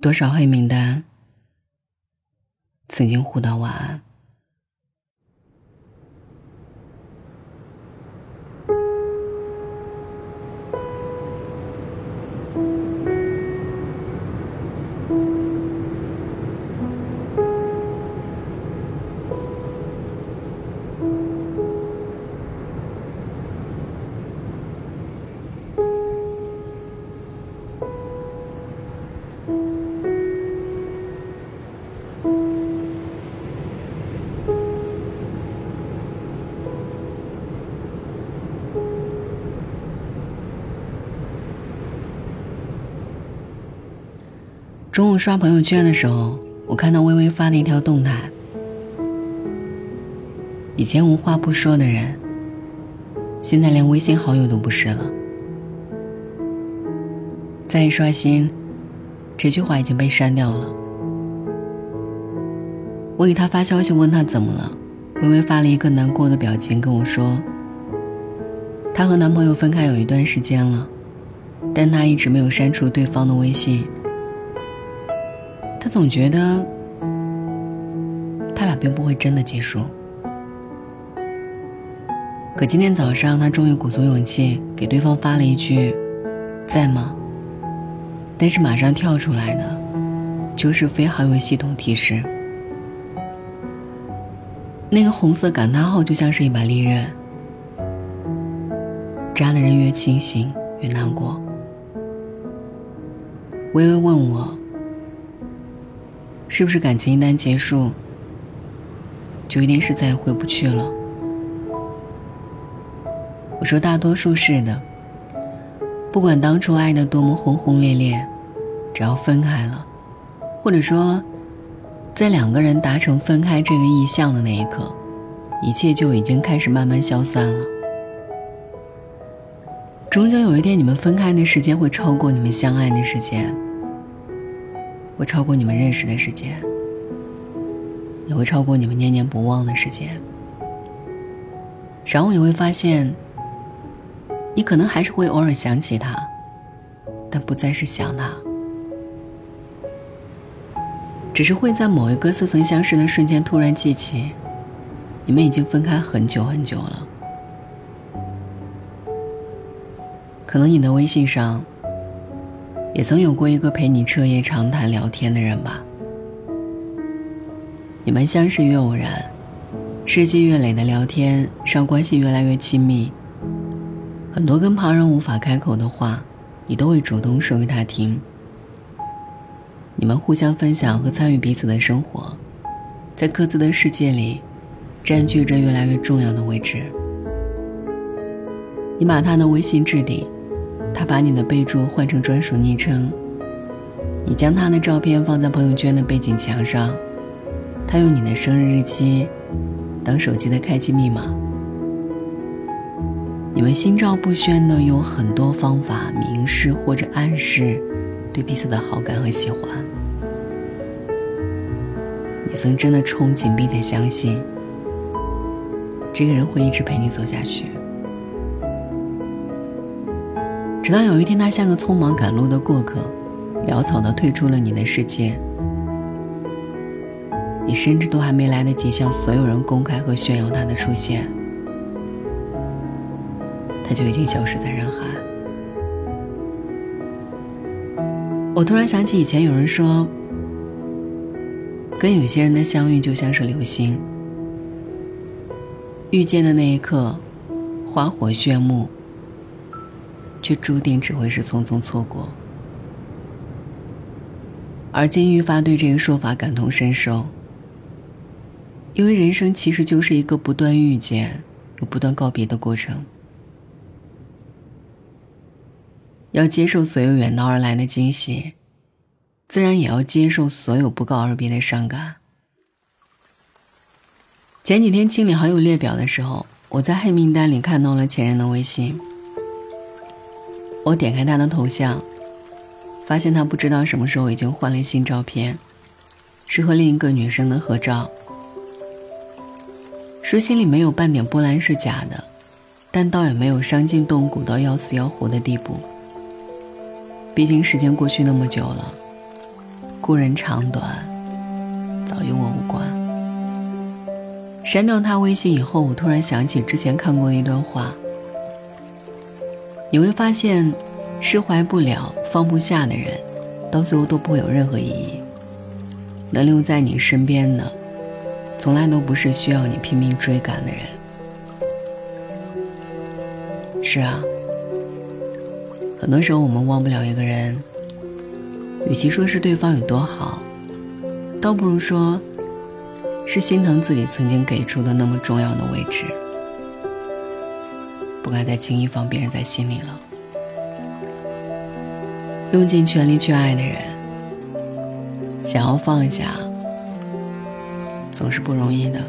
多少黑名单，曾经互道晚安。中午刷朋友圈的时候，我看到微微发的一条动态。以前无话不说的人，现在连微信好友都不是了。再一刷新，这句话已经被删掉了。我给他发消息问他怎么了，微微发了一个难过的表情跟我说，她和男朋友分开有一段时间了，但她一直没有删除对方的微信。他总觉得，他俩并不会真的结束。可今天早上，他终于鼓足勇气给对方发了一句：“在吗？”但是马上跳出来的，就是非好友系统提示。那个红色感叹号就像是一把利刃，扎的人越清醒越难过。微微问我。是不是感情一旦结束，就一定是再也回不去了？我说大多数是的。不管当初爱的多么轰轰烈烈，只要分开了，或者说，在两个人达成分开这个意向的那一刻，一切就已经开始慢慢消散了。终究有一天，你们分开的时间会超过你们相爱的时间。会超过你们认识的时间，也会超过你们念念不忘的时间。然后你会发现，你可能还是会偶尔想起他，但不再是想他，只是会在某一个似曾相识的瞬间突然记起，你们已经分开很久很久了。可能你的微信上。也曾有过一个陪你彻夜长谈聊天的人吧？你们相识于偶然，日积月累的聊天让关系越来越亲密。很多跟旁人无法开口的话，你都会主动说给他听。你们互相分享和参与彼此的生活，在各自的世界里，占据着越来越重要的位置。你把他的微信置顶。他把你的备注换成专属昵称，你将他的照片放在朋友圈的背景墙上，他用你的生日日期当手机的开机密码。你们心照不宣的用很多方法明示或者暗示对彼此的好感和喜欢。你曾真的憧憬并且相信，这个人会一直陪你走下去。直到有一天，他像个匆忙赶路的过客，潦草的退出了你的世界。你甚至都还没来得及向所有人公开和炫耀他的出现，他就已经消失在人海。我突然想起以前有人说，跟有些人的相遇就像是流星，遇见的那一刻，花火炫目。却注定只会是匆匆错过。而金愈发对这个说法感同身受，因为人生其实就是一个不断遇见又不断告别的过程。要接受所有远道而来的惊喜，自然也要接受所有不告而别的伤感。前几天清理好友列表的时候，我在黑名单里看到了前任的微信。我点开他的头像，发现他不知道什么时候已经换了新照片，是和另一个女生的合照。说心里没有半点波澜是假的，但倒也没有伤筋动骨到要死要活的地步。毕竟时间过去那么久了，故人长短，早与我无关。删掉他微信以后，我突然想起之前看过的一段话。你会发现，释怀不了、放不下的人，到最后都不会有任何意义。能留在你身边的，从来都不是需要你拼命追赶的人。是啊，很多时候我们忘不了一个人，与其说是对方有多好，倒不如说，是心疼自己曾经给出的那么重要的位置。不该再轻易放别人在心里了。用尽全力去爱的人，想要放下，总是不容易的。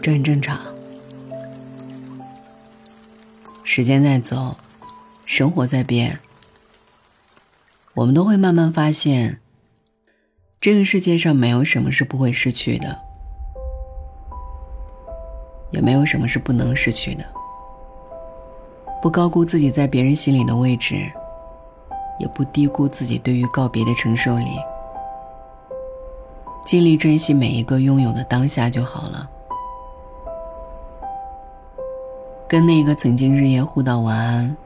这很正常。时间在走，生活在变，我们都会慢慢发现，这个世界上没有什么是不会失去的。也没有什么是不能失去的。不高估自己在别人心里的位置，也不低估自己对于告别的承受力。尽力珍惜每一个拥有的当下就好了。跟那个曾经日夜互道晚安，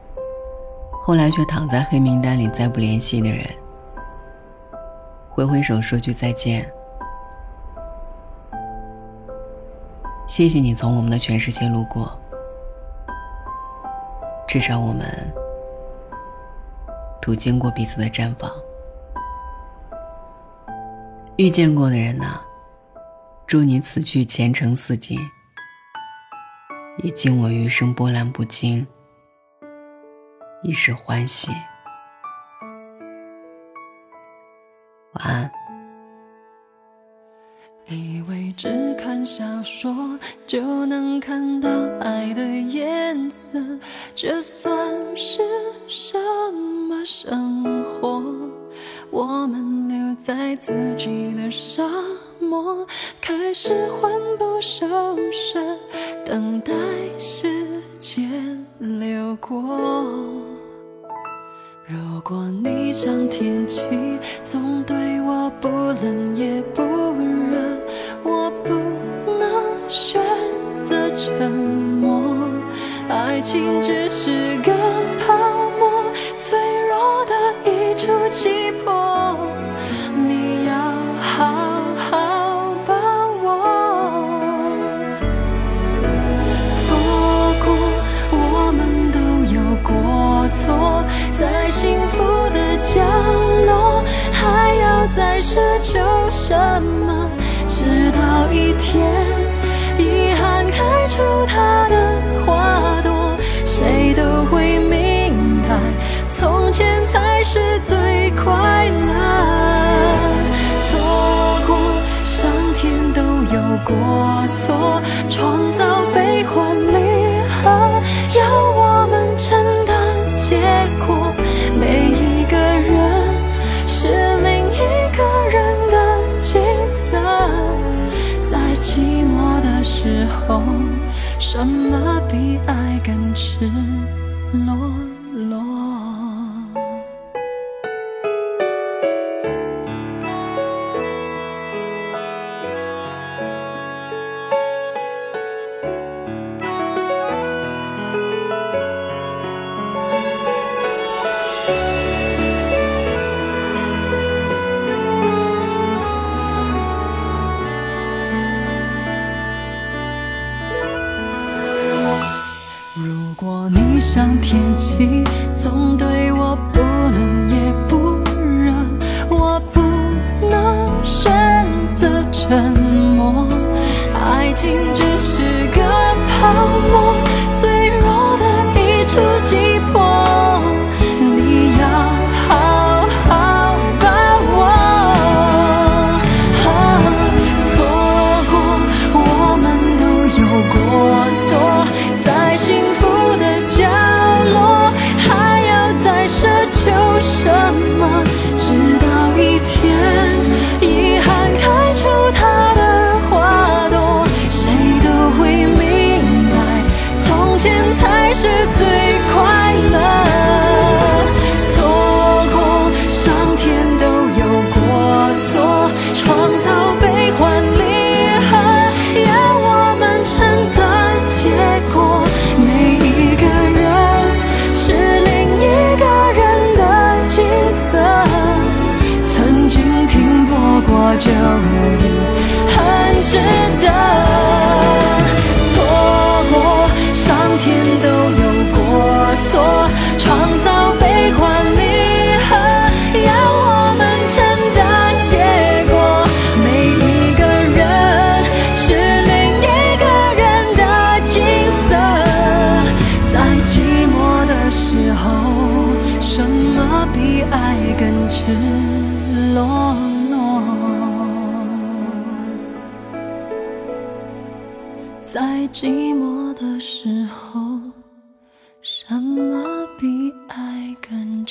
后来却躺在黑名单里再不联系的人，挥挥手说句再见。谢谢你从我们的全世界路过，至少我们途经过彼此的绽放。遇见过的人呐，祝你此去前程似锦，也敬我余生波澜不惊，一世欢喜。晚安。只看小说就能看到爱的颜色，这算是什么生活？我们留在自己的沙漠，开始魂不守舍，等待时间流过。如果你像天气，总对我不冷也不热，选择沉默。爱情只是个泡沫，脆弱的一触即破。你要好好把握。错过，我们都有过错。在幸福的角落，还要再奢求什么？直到一天，过错，创造悲欢离合，要我们承担结果。每一个人是另一个人的景色，在寂寞的时候，什么比爱更赤裸？情。就已很值得。错过，上天都有过错，创造悲欢离合，要我们承担结果。每一个人是另一个人的景色，在寂寞的时候，什么比爱更值寂寞的时候，什么比爱更